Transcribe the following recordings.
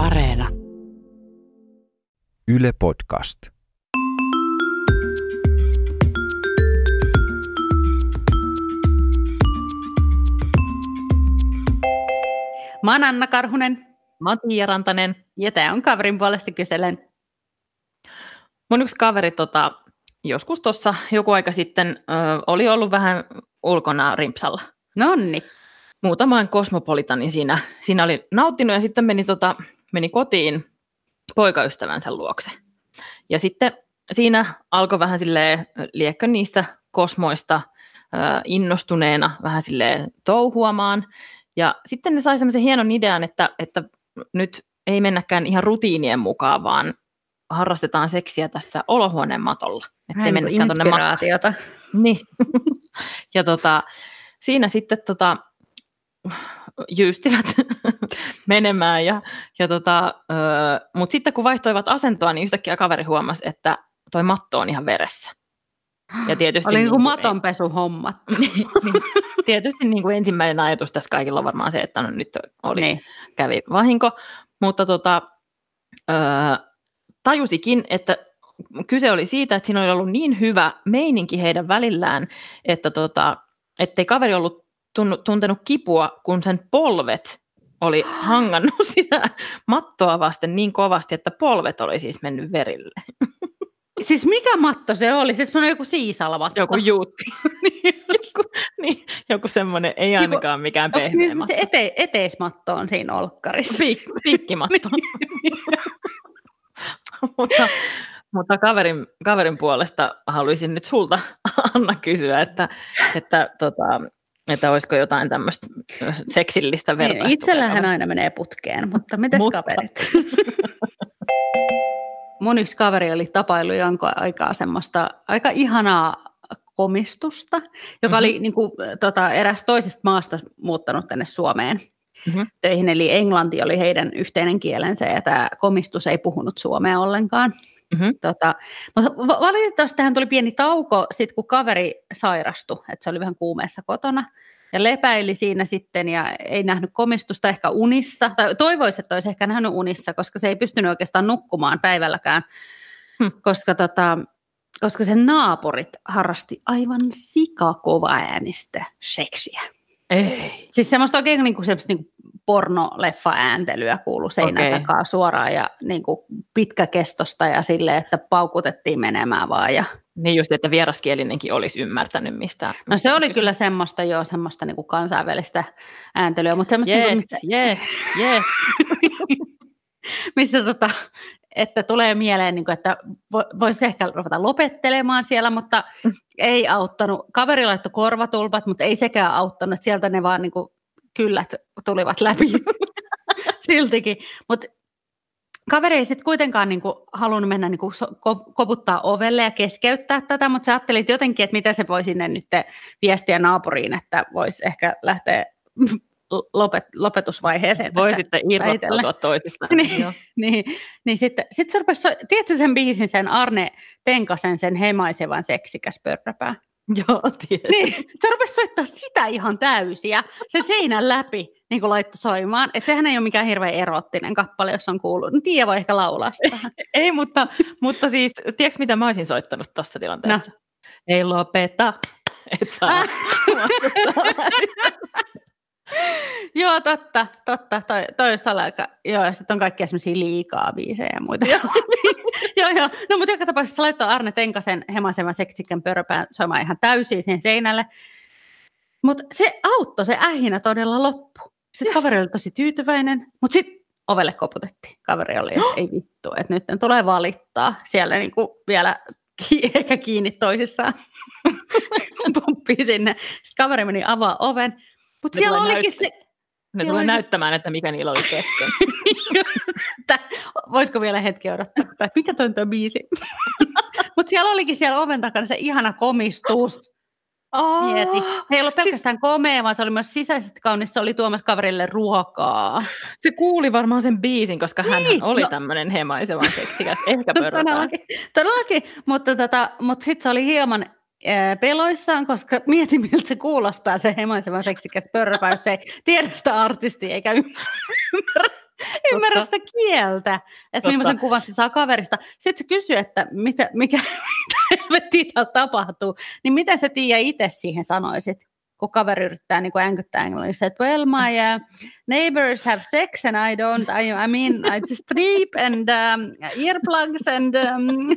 Areena. Yle Podcast. Mä oon Anna Karhunen Mä oon Tiia Rantanen. ja tää on kaverin puolesta kyselen. Mun yksi kaveri tota, joskus tuossa joku aika sitten ö, oli ollut vähän ulkona rimpsalla. Nonni. Muutamaan kosmopolitanin siinä, siinä oli nauttinut ja sitten meni, tota, meni kotiin poikaystävänsä luokse. Ja sitten siinä alkoi vähän silleen liekkö niistä kosmoista innostuneena vähän silleen touhuamaan. Ja sitten ne sai semmoisen hienon idean, että, että nyt ei mennäkään ihan rutiinien mukaan, vaan harrastetaan seksiä tässä olohuoneen matolla. Että ei niin mennäkään makkaan. inspiraatiota. Niin. ja tota, siinä sitten tota, jyystivät menemään. Ja, ja tota, Mutta sitten kun vaihtoivat asentoa, niin yhtäkkiä kaveri huomasi, että toi matto on ihan veressä. Ja tietysti Oli niin kuin kuin- matonpesuhommat. niin, niin, tietysti niin kuin ensimmäinen ajatus tässä kaikilla on varmaan se, että no nyt oli, Niin. kävi vahinko, mutta tota, ö, tajusikin, että kyse oli siitä, että siinä oli ollut niin hyvä meininki heidän välillään, että tota, ettei kaveri ollut tuntenut kipua, kun sen polvet oli hangannut sitä mattoa vasten niin kovasti, että polvet oli siis mennyt verille. Siis mikä matto se oli? Siis on joku siisalmatto. Joku juutti. niin, joku, niin, joku semmoinen, ei ainakaan mikään pehmeä niin, matto. se ete, eteismatto on siinä olkkarissa? Piik- piikkimatto. mutta mutta kaverin, kaverin puolesta haluaisin nyt sulta, Anna, kysyä, että, että, tota, että olisiko jotain tämmöistä seksillistä Niin, vertaistukea. Itsellähän aina menee putkeen, mutta mites Mutta. kaverit? Mun yksi kaveri oli tapailu jonkun aikaa semmoista aika ihanaa komistusta, joka Mhm. mm-hmm. oli niin kuin, tota, eräs toisesta maasta muuttanut tänne Suomeen Mhm. töihin. Eli englanti oli heidän yhteinen kielensä ja tämä komistus ei puhunut suomea ollenkaan. Mhm. Tota, mutta va- valitettavasti tähän tuli pieni tauko, sit kun kaveri sairastui, että se oli vähän kuumeessa kotona. Ja lepäili siinä sitten ja ei nähnyt komistusta ehkä unissa. Tai toivoisi, että olisi ehkä nähnyt unissa, koska se ei pystynyt oikeastaan nukkumaan päivälläkään. Hmm. Koska, tota, koska sen naapurit harrasti aivan sikakova äänistä seksiä. Ei. Siis semmoista oikein niin kuin semmoista niin pornoleffa-ääntelyä kuului seinän Okei. takaa suoraan ja niin kuin pitkäkestosta ja silleen, että paukutettiin menemään vaan. Ja... Niin just, että vieraskielinenkin olisi ymmärtänyt mistä. No se oli kyse. kyllä semmoista jo semmoista niin kuin kansainvälistä ääntelyä, mutta semmoista, niin Yes, kuin, mistä, yes, yes. missä tota, että tulee mieleen, niin kuin, että vo- voisi ehkä ruveta lopettelemaan siellä, mutta ei auttanut. Kaveri laittoi korvatulpat, mutta ei sekään auttanut. Sieltä ne vaan niin kuin, kyllät tulivat läpi siltikin. Mutta kaveri ei sitten kuitenkaan niin kuin, halunnut mennä niin kuin, so, ko- koputtaa ovelle ja keskeyttää tätä, mutta sä ajattelit jotenkin, että mitä se voi sinne nyt viestiä naapuriin, että voisi ehkä lähteä lopet, lopetusvaiheeseen. tässä Voisitte irrottautua väitellä. toisista. Niin. Niin, niin sitten sit se rupesi, so- tiedätkö sen biisin, sen Arne Tenkasen, sen hemaisevan seksikäs pörräpää? Joo, tiedän. Niin, se rupesi soittaa sitä ihan täysiä, sen seinän läpi niin kuin laittoi soimaan. Että sehän ei ole mikään hirveän erottinen kappale, jos on kuullut. No, Tiia voi ehkä laulaa sitä. Ei, mutta, mutta siis, tiedätkö mitä mä olisin soittanut tuossa tilanteessa? No. Ei lopeta, et saa. Joo, totta, totta. Toi, toi aika, joo, ja sitten on kaikkia semmoisia liikaa biisejä ja muita. joo, joo. No, mutta joka tapauksessa se laittoi Arne Tenkasen hemaisevan seksikän pörpään soimaan ihan täysin siihen seinälle. Mutta se auttoi, se ähinä todella loppu. Sitten Yes. kaveri oli tosi tyytyväinen, mutta sitten ovelle koputettiin. Kaveri oli, että ei vittu, että nyt tulee valittaa. Siellä niinku vielä ki- ehkä kiinni toisissaan. Pumppii sinne. Sitten kaveri meni avaa oven. Mutta siellä olikin näyt- se, Ne tulee oli se- näyttämään, että mikä niillä oli kesken. voitko vielä hetki odottaa, tai mikä toi on biisi? Mutta siellä olikin siellä oven takana se ihana komistus. Mieti. Se ei ollut pelkästään siis... komea, vaan se oli myös sisäisesti kaunis. Se oli tuomassa kaverille ruokaa. Se kuuli varmaan sen biisin, koska hän Niin, oli no- tämmöinen hemaisevan seksikäs, ehkä pörröpää. Todellakin, todellakin. mutta, tota, mutta sitten se oli hieman peloissaan, koska mieti, miltä se kuulostaa se hemaisevan seksikäs pörröpä, jos ei tiedä sitä artistia eikä ymmärrä, ymmärrä sitä kieltä, että millaisen kuvan se saa kaverista. Sitten se kysyy, että mitä, mikä, mitä helvettiä tapahtuu, niin miten sä Tiia itse siihen sanoisit? Kun kaveri yrittää niin kuin englanniksi, että well, my uh, neighbors have sex and I don't, I, I mean, I just sleep and um, earplugs and... Um,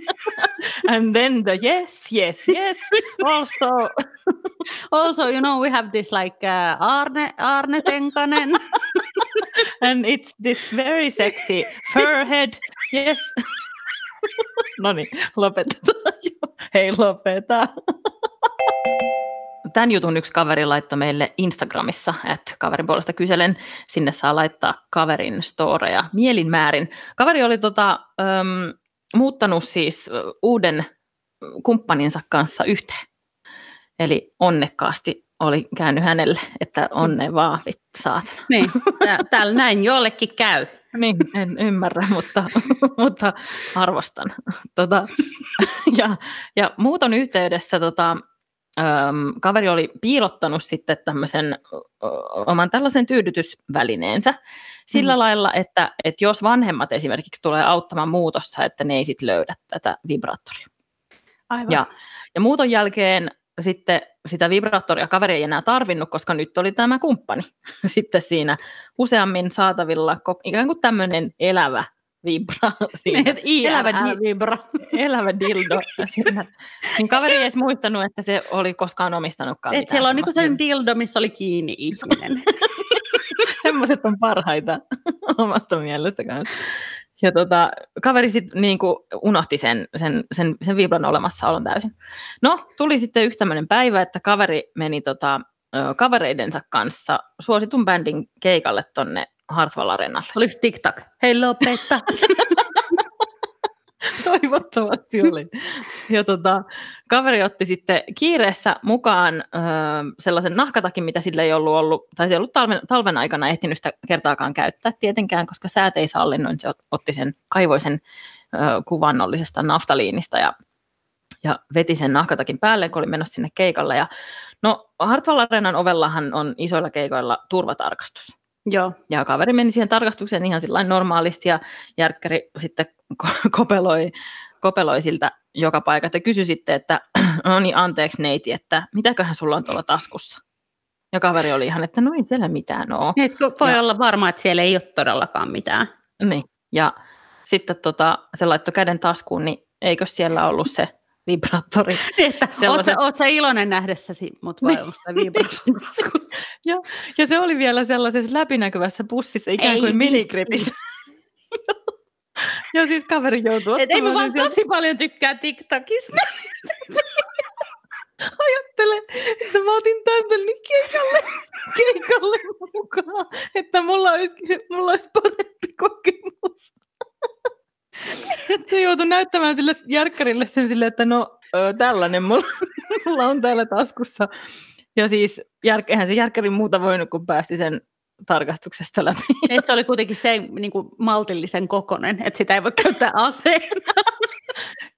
And then the yes, yes, yes, also. also, you know, we have this like uh, Arne, Arne Tenkanen. And it's this very sexy fur head, yes. no niin, lopetetaan. Hei, lopeta. Tämän jutun yksi kaveri laittoi meille Instagramissa, että kaverin puolesta kyselen, sinne saa laittaa kaverin storeja mielinmäärin. Kaveri oli tota, äm, muuttanut siis uuden kumppaninsa kanssa yhteen. Eli onnekkaasti oli käynyt hänelle, että onne vaan vittu saatana. niin, tää- täällä näin jollekin käy. Niin, en ymmärrä, mutta, mutta arvostan. Tota, ja, ja muuton yhteydessä tota, äm, kaveri oli piilottanut sitten tämmöisen oman tällaisen tyydytysvälineensä sillä Mm. lailla, että, että jos vanhemmat esimerkiksi tulee auttamaan muutossa, että ne ei sitten löydä tätä vibraattoria. Aivan. Ja, ja muuton jälkeen sitten sitä vibraattoria kaveri ei enää tarvinnut, koska nyt oli tämä kumppani sitten siinä useammin saatavilla, ikään kuin tämmöinen elävä vibra siinä. Et Elävä di- vibra. elävä dildo siinä. Niin kaveri ei edes muistanut, että se oli koskaan omistanutkaan Et siellä on niinku sen dildo, missä oli kiinni ihminen. Semmoiset on parhaita omasta mielestä kanssa. Ja tota, kaveri sitten niinku unohti sen, sen, sen, sen vibran olemassaolon täysin. No, tuli sitten yksi tämmöinen päivä, että kaveri meni tota, kavereidensa kanssa suositun bändin keikalle tonne Hartwall Arenalle. Oliko TikTok? Hei lopeta. Toivottavasti oli. Ja tota, kaveri otti sitten kiireessä mukaan ö, sellaisen nahkatakin, mitä sillä ei ollut ollut, tai se ei ollut talven, talven aikana ehtinyt sitä kertaakaan käyttää tietenkään, koska säät ei sallinut, niin se ot- otti sen kaivoisen ö, kuvannollisesta naftaliinista ja, ja veti sen nahkatakin päälle, kun oli menossa sinne keikalle. Ja, no Hartwall Arenan ovellahan on isoilla keikoilla turvatarkastus. Joo. Ja kaveri meni siihen tarkastukseen ihan sillä normaalisti ja järkkäri sitten ko- kopeloi, kopeloi siltä joka paikat ja kysyi sitten, että no niin anteeksi neiti, että mitäköhän sulla on tuolla taskussa? Ja kaveri oli ihan, että no ei siellä mitään ole. Niin, että voi Ja- olla varma, että siellä ei ole todellakaan mitään. Niin. Ja sitten tota, se laittoi käden taskuun, niin eikö siellä ollut se vibraattori? Niin, että oot, sä, Sellaiset- oot sä iloinen nähdessäsi, mutta vai Niin. onko sitä vibra sun taskussa? Ja se oli vielä sellaisessa läpinäkyvässä pussissa, ikään kuin minikripissä. ja siis kaveri joutui Et ei mä vaan tosi paljon tykkää TikTokista. ajattele, että mä otin tämän keikalle, keikalle mukaan, että mulla olisi, mulla olisi näyttämään sille järkkärille sen sille, että no ö, tällainen mulla, mulla on täällä taskussa. Ja siis jär, eihän se järkkäri muuta voinut, kun päästi sen tarkastuksesta läpi. Et se oli kuitenkin se niin kuin maltillisen kokonen, että sitä ei voi käyttää aseena.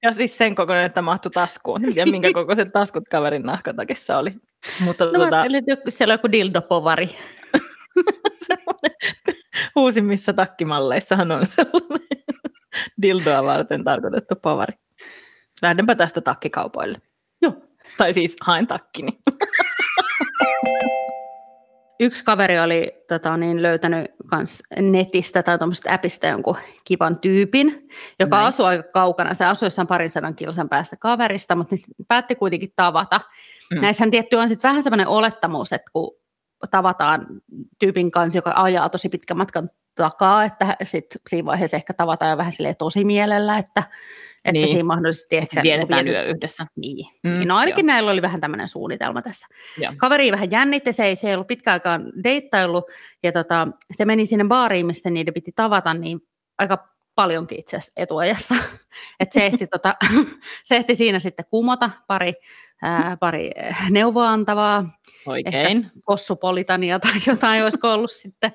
Ja siis sen kokoinen, että mahtui taskuun. Tiedä, minkä kokoiset taskut kaverin nahkatakissa oli. Mutta No, tuota. Eli siellä on joku dildopovari. uusimmissa takkimalleissahan on sellainen dildoa varten tarkoitettu povari. Lähdenpä tästä takkikaupoille. Joo. Tai siis haen takkini. Yksi kaveri oli tota, niin, löytänyt kans netistä tai tuommoisesta appista jonkun kivan tyypin, joka Nice. asui aika kaukana. Se asui jossain parin sadan kilsan päästä kaverista, mutta niin päätti kuitenkin tavata. Mm. Mm. Näissähän tietty on sitten vähän sellainen olettamus, että kun tavataan tyypin kanssa, joka ajaa tosi pitkän matkan takaa, että sitten siinä vaiheessa ehkä tavataan jo vähän silleen tosi mielellä, että, että Niin. siinä mahdollisesti ehkä... vietetään yö yhdessä. Niin. Mm, Mm, no ainakin joo. näillä oli vähän tämmöinen suunnitelma tässä. Joo. Kaveri vähän jännitti, se ei, se ei ollut pitkään aikaan deittailu, ja tota, se meni sinne baariin, missä niiden piti tavata, niin aika paljonkin itse asiassa etuajassa. Et se, ehti, tota, se ehti siinä sitten kumota pari, ää, pari äh, neuvoa antavaa, Oikein. kossupolitania tai jotain olisiko ollut sitten.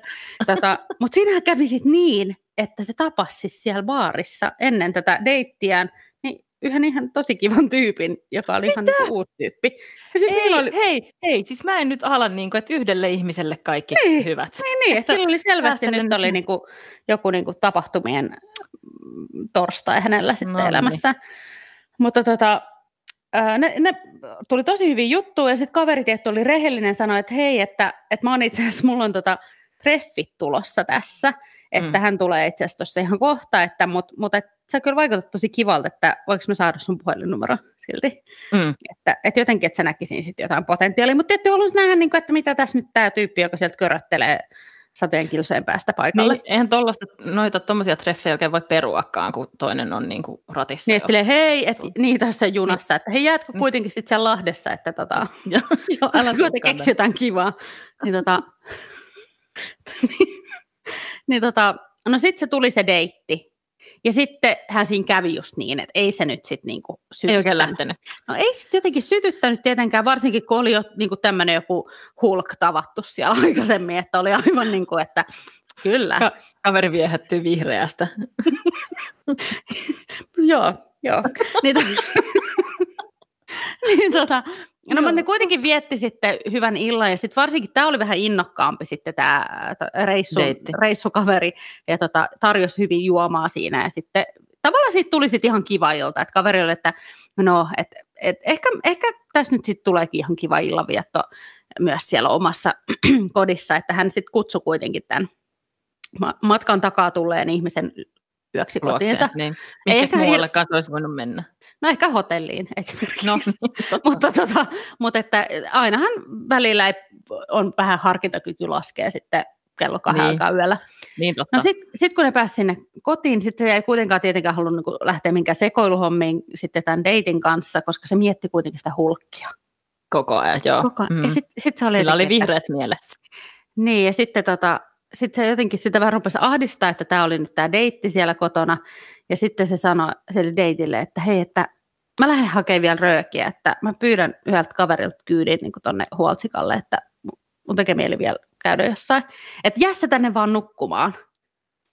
Tota, Mutta siinähän kävi sitten niin, että se tapasi siis siellä baarissa ennen tätä deittiään, niin yhden ihan tosi kivan tyypin, joka oli ihan niin uusi tyyppi. Ei, oli... hei, hei, siis mä en nyt ala niin kuin, että yhdelle ihmiselle kaikki niin, hyvät. Niin, niin että sillä oli selvästi nyt niin... oli niin kuin, joku niin kuin tapahtumien mm, torstai hänellä sitten no, niin. elämässä. Niin. Mutta tota, ne, ne tuli tosi hyvin juttu ja sitten kaveri tietty oli rehellinen sanoi, että hei, että, että mä oon itse asiassa, mulla on tota treffit tulossa tässä, että mm. hän tulee itse asiassa tuossa ihan kohta, että, mutta mut, et, sä kyllä vaikutat tosi kivalta, että voiko mä saada sun puhelinnumero silti. Mm. Että, että jotenkin, että sä näkisin sitten jotain potentiaalia, mutta tietysti haluaisin nähdä, niin kuin, että mitä tässä nyt tämä tyyppi, joka sieltä köröttelee satojen kilsojen päästä paikalle. Niin, eihän tollaista, noita tuommoisia treffejä oikein voi peruakaan, kun toinen on niin kuin ratissa. Niin, että hei, et, niin tässä junassa, niin. että hei, jäätkö kuitenkin sitten siellä Lahdessa, että tota, joo, joo, älä keksi jotain kivaa. Niin, tota, niin, niin tota, no sitten se tuli se deitti. Ja sitten hän siinä kävi just niin, että ei se nyt sitten niinku sytyttänyt. Ei oikein lähtenyt. No ei sitten jotenkin sytyttänyt tietenkään, varsinkin kun oli jo niinku tämmöinen joku hulk tavattu siellä aikaisemmin, että oli aivan niin kuin, että kyllä. Ka- kaveri viehättyy vihreästä. joo, joo. niin tota, No mutta ne kuitenkin vietti sitten hyvän illan ja sitten varsinkin tämä oli vähän innokkaampi sitten tämä reissu, reissukaveri ja tota, tarjosi hyvin juomaa siinä ja sitten tavallaan siitä tuli sitten ihan kiva ilta, että kaveri oli, että no, et, et, ehkä, ehkä tässä nyt sitten tuleekin ihan kiva illanvietto myös siellä omassa kodissa, että hän sitten kutsui kuitenkin tämän matkan takaa tulleen ihmisen yöksi kotiinsa. Niin. Mihinkäs muuallekaan se olisi voinut mennä? No ehkä hotelliin esimerkiksi. No, mutta, tota, mutta että ainahan välillä ei, on vähän harkintakyky laskee sitten kello kahden niin. aikaa yöllä. Niin totta. No sitten sit kun ne pääsivät sinne kotiin, sitten ei kuitenkaan tietenkään halunnut niin lähteä minkään sekoiluhommiin sitten tämän deitin kanssa, koska se mietti kuitenkin sitä hulkkia. Koko ajan, joo. Koko ajan. Mm. Ja sit, sit se oli Sillä oli vihreät että... mielessä. Niin, ja sitten tota, sit se jotenkin sitä vähän rupesi ahdistaa, että tämä oli nyt tämä deitti siellä kotona. Ja sitten se sanoi sille deitille, että hei, että mä lähden hakemaan vielä röökiä, että mä pyydän yhdeltä kaverilta kyydin niin tuonne huoltsikalle, että mun tekee mieli vielä käydä jossain. Että jää se tänne vaan nukkumaan.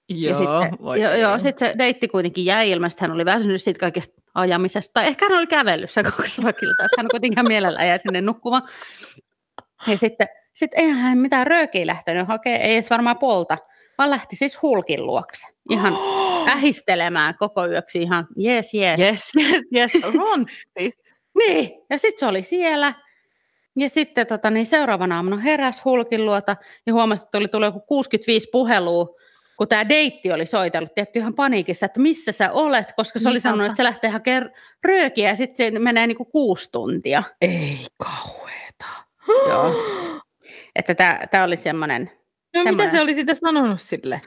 Joo, ja sitten, voi jo, joo, sitten se deitti kuitenkin jäi ilmeisesti, hän oli väsynyt siitä kaikesta ajamisesta, tai ehkä hän oli kävellyt se 200 kilsaa, että hän kuitenkin mielellä jäi sinne nukkumaan. Ja sitten sit eihän hän mitään röökiä lähtenyt hakemaan, ei edes varmaan polta vaan lähti siis Hulkin luokse. Ihan oh. ähistelemään koko yöksi ihan jes, jes. Jes, jes, jes, rontti. niin, ja sitten se oli siellä. Ja sitten tota, niin seuraavana aamuna heräs Hulkin luota ja huomasi, että oli tullut joku 65 puhelua, kun tämä deitti oli soitellut, tietty ihan paniikissa, että missä sä olet, koska se oli sanonut, että se lähtee hakemaan röökiä ja sitten se menee niinku kuusi tuntia. Ei kauheeta. Joo. Että tämä oli semmoinen No Semmoinen. mitä se oli sitä sanonut sille?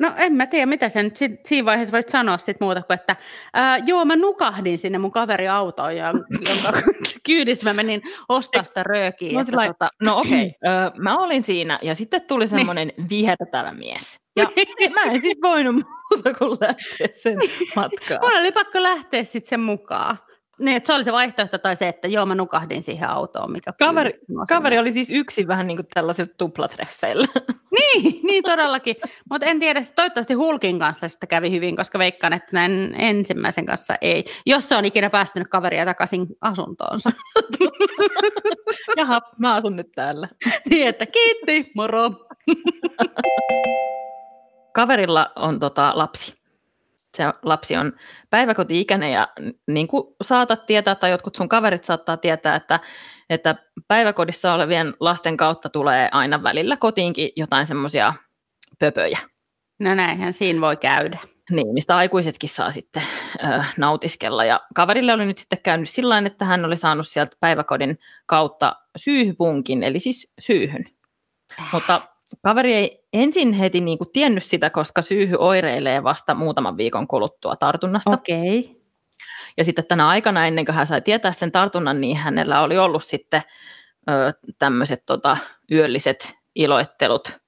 No en mä tiedä, mitä sen sit, siinä vaiheessa voit sanoa sit muuta kuin, että ää, joo, mä nukahdin sinne mun kaveri autoon, ja, jonka kyydissä mä menin ostaa sitä röökiä. No, että, tota... no okei, okay. mä olin siinä, ja sitten tuli niin. semmoinen niin. vihertävä mies. Ja mä en siis voinut muuta kuin lähteä sen matkaan. Mun oli pakko lähteä sitten sen mukaan. Niin, että se oli se vaihtoehto tai se, että joo, mä nukahdin siihen autoon. Mikä kaveri, kaveri oli siis yksi vähän niin kuin tällaisilla tuplatreffeillä. Niin, niin todellakin. Mutta en tiedä, toivottavasti Hulkin kanssa sitten kävi hyvin, koska veikkaan, että näin ensimmäisen kanssa ei. Jos se on ikinä päästänyt kaveria takaisin asuntoonsa. Jaha, mä asun nyt täällä. niin, että kiitti, moro. Kaverilla on tota lapsi se lapsi on päiväkoti-ikäinen ja niin kuin saatat tietää tai jotkut sun kaverit saattaa tietää, että, että päiväkodissa olevien lasten kautta tulee aina välillä kotiinkin jotain semmoisia pöpöjä. No näinhän siinä voi käydä. Niin, mistä aikuisetkin saa sitten ö, nautiskella. Ja kaverille oli nyt sitten käynyt sillä että hän oli saanut sieltä päiväkodin kautta syyhypunkin, eli siis syyhyn. Mutta Kaveri ei ensin heti niin kuin tiennyt sitä, koska syyhy oireilee vasta muutaman viikon kuluttua tartunnasta. Okei. Okay. Ja sitten tänä aikana, ennen kuin hän sai tietää sen tartunnan, niin hänellä oli ollut sitten ö, tämmöiset tota, yölliset iloittelut.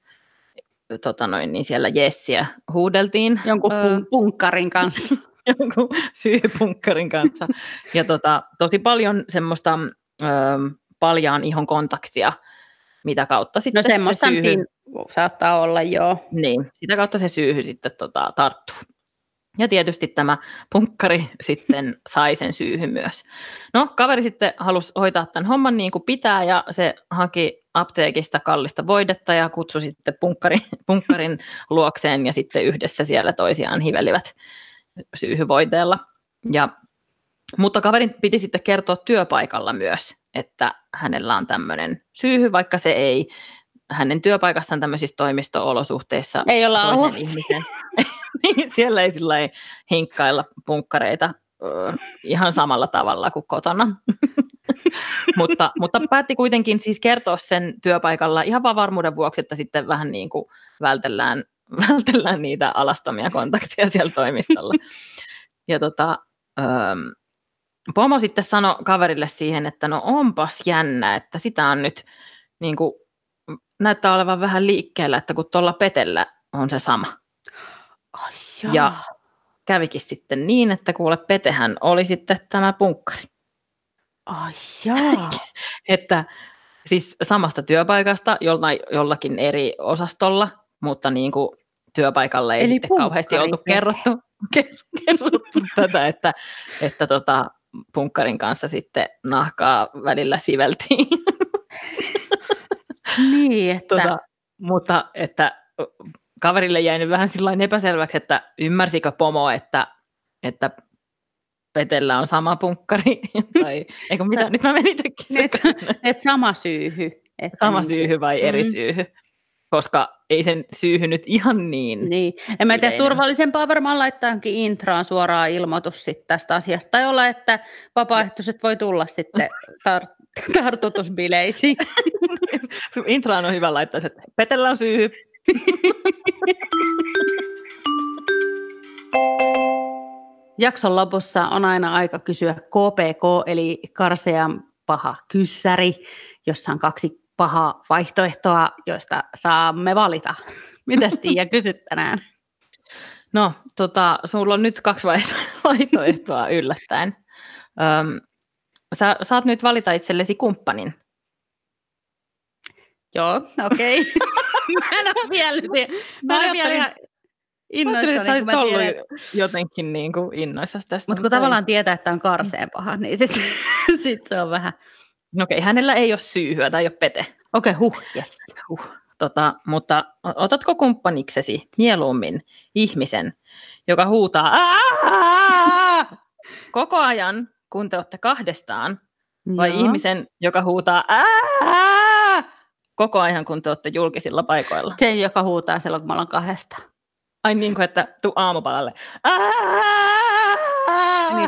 Tota noin, niin siellä Jessiä huudeltiin. Jonkun pun- punkkarin kanssa. Jonkun syyhypunkkarin kanssa. ja tota, tosi paljon semmoista ö, paljaan ihon kontaktia mitä kautta sitten no, se syyhy... saattaa olla, joo. Niin, sitä kautta se syyhy sitten tota, tarttuu. Ja tietysti tämä punkkari sitten sai sen syyhyn myös. No, kaveri sitten halusi hoitaa tämän homman niin kuin pitää ja se haki apteekista kallista voidetta ja kutsui sitten punkkari, punkkarin luokseen ja sitten yhdessä siellä toisiaan hivelivät syyhyvoiteella. Ja, mutta kaverin piti sitten kertoa työpaikalla myös, että hänellä on tämmöinen syyhy, vaikka se ei hänen työpaikassaan tämmöisissä toimisto-olosuhteissa ei olla toisen ihmisen. niin siellä ei sillä hinkkailla punkkareita ihan samalla tavalla kuin kotona. mutta, mutta päätti kuitenkin siis kertoa sen työpaikalla ihan vaan varmuuden vuoksi, että sitten vähän niin kuin vältellään, vältellään niitä alastomia kontakteja siellä toimistolla. Ja tota, Pomo sitten sanoi kaverille siihen, että no onpas jännä, että sitä on nyt niin kuin, näyttää olevan vähän liikkeellä, että kun tuolla Petellä on se sama. Ai ja kävikin sitten niin, että kuule Petehän oli sitten tämä punkkari. Ai jaa. että siis samasta työpaikasta jollain, jollakin eri osastolla, mutta niin kuin työpaikalle ei Eli sitten kauheasti oltu kerrottu, kerrottu tätä, että, että tota, punkkarin kanssa sitten nahkaa välillä siveltiin. niin, että... Tota, mutta että kaverille jäi nyt vähän sillä epäselväksi, että ymmärsikö pomo, että, että Petellä on sama punkkari, tai eikö mitä, nyt mä menin et, et sama syyhy. Että sama niin, syyhy vai mm. eri syyhy, koska ei sen syyhy nyt ihan niin. Niin, en mä tiedä, turvallisempaa varmaan laittaankin intraan suoraan ilmoitus sit tästä asiasta, tai olla, että vapaaehtoiset voi tulla sitten tar- tartutusbileisiin. Intraan on hyvä laittaa, että Petellä on syyhy, Jakson lopussa on aina aika kysyä KPK, eli karsean paha kyssäri, jossa on kaksi pahaa vaihtoehtoa, joista saamme valita. Mitäs Tiia kysyt tänään? No, tota, sulla on nyt kaksi vaihtoehtoa yllättäen. Öm, sä saat nyt valita itsellesi kumppanin. Joo, okei. Okay. mä en ole vielä, mä en vielä ihan innoissani. Mä että ollut tiedän. jotenkin niin kuin innoissasi tästä. Mutta kun tavallaan tietää, että on karseen paha, niin sitten sit se on vähän... No okei, hänellä ei ole syyhyä tai ei ole pete. Okei, okay, huh, yes. huh. Tota, mutta otatko kumppaniksesi mieluummin ihmisen, joka huutaa Aa! koko ajan, kun te olette kahdestaan, vai Joo. ihmisen, joka huutaa Aa! koko ajan, kun te olette julkisilla paikoilla? Sen, joka huutaa silloin, kun me ollaan kahdestaan. Ai niin kuin, että tuu aamupalalle. Niin,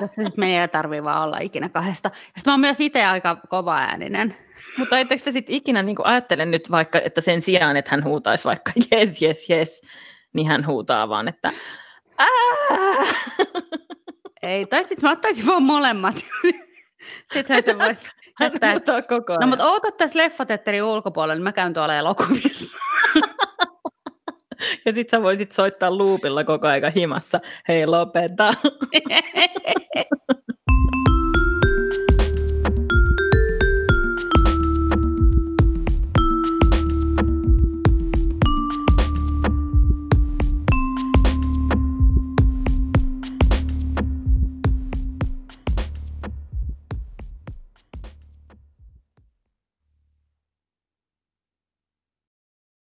se sitten meidän ei tarvii vaan olla ikinä kahdesta. Sitten mä oon myös itse aika kova ääninen. Mutta ettekö te sitten ikinä niin ajattele nyt vaikka, että sen sijaan, että hän huutaisi vaikka yes, yes, yes, niin hän huutaa vaan, että Ei, tai sitten mä ottaisin vaan molemmat. Sittenhän se voisi jättää. koko ajan. No mutta oota tässä leffatetterin ulkopuolella, niin mä käyn tuolla elokuvissa. ja sit sä voisit soittaa luupilla koko aika himassa, hei lopeta.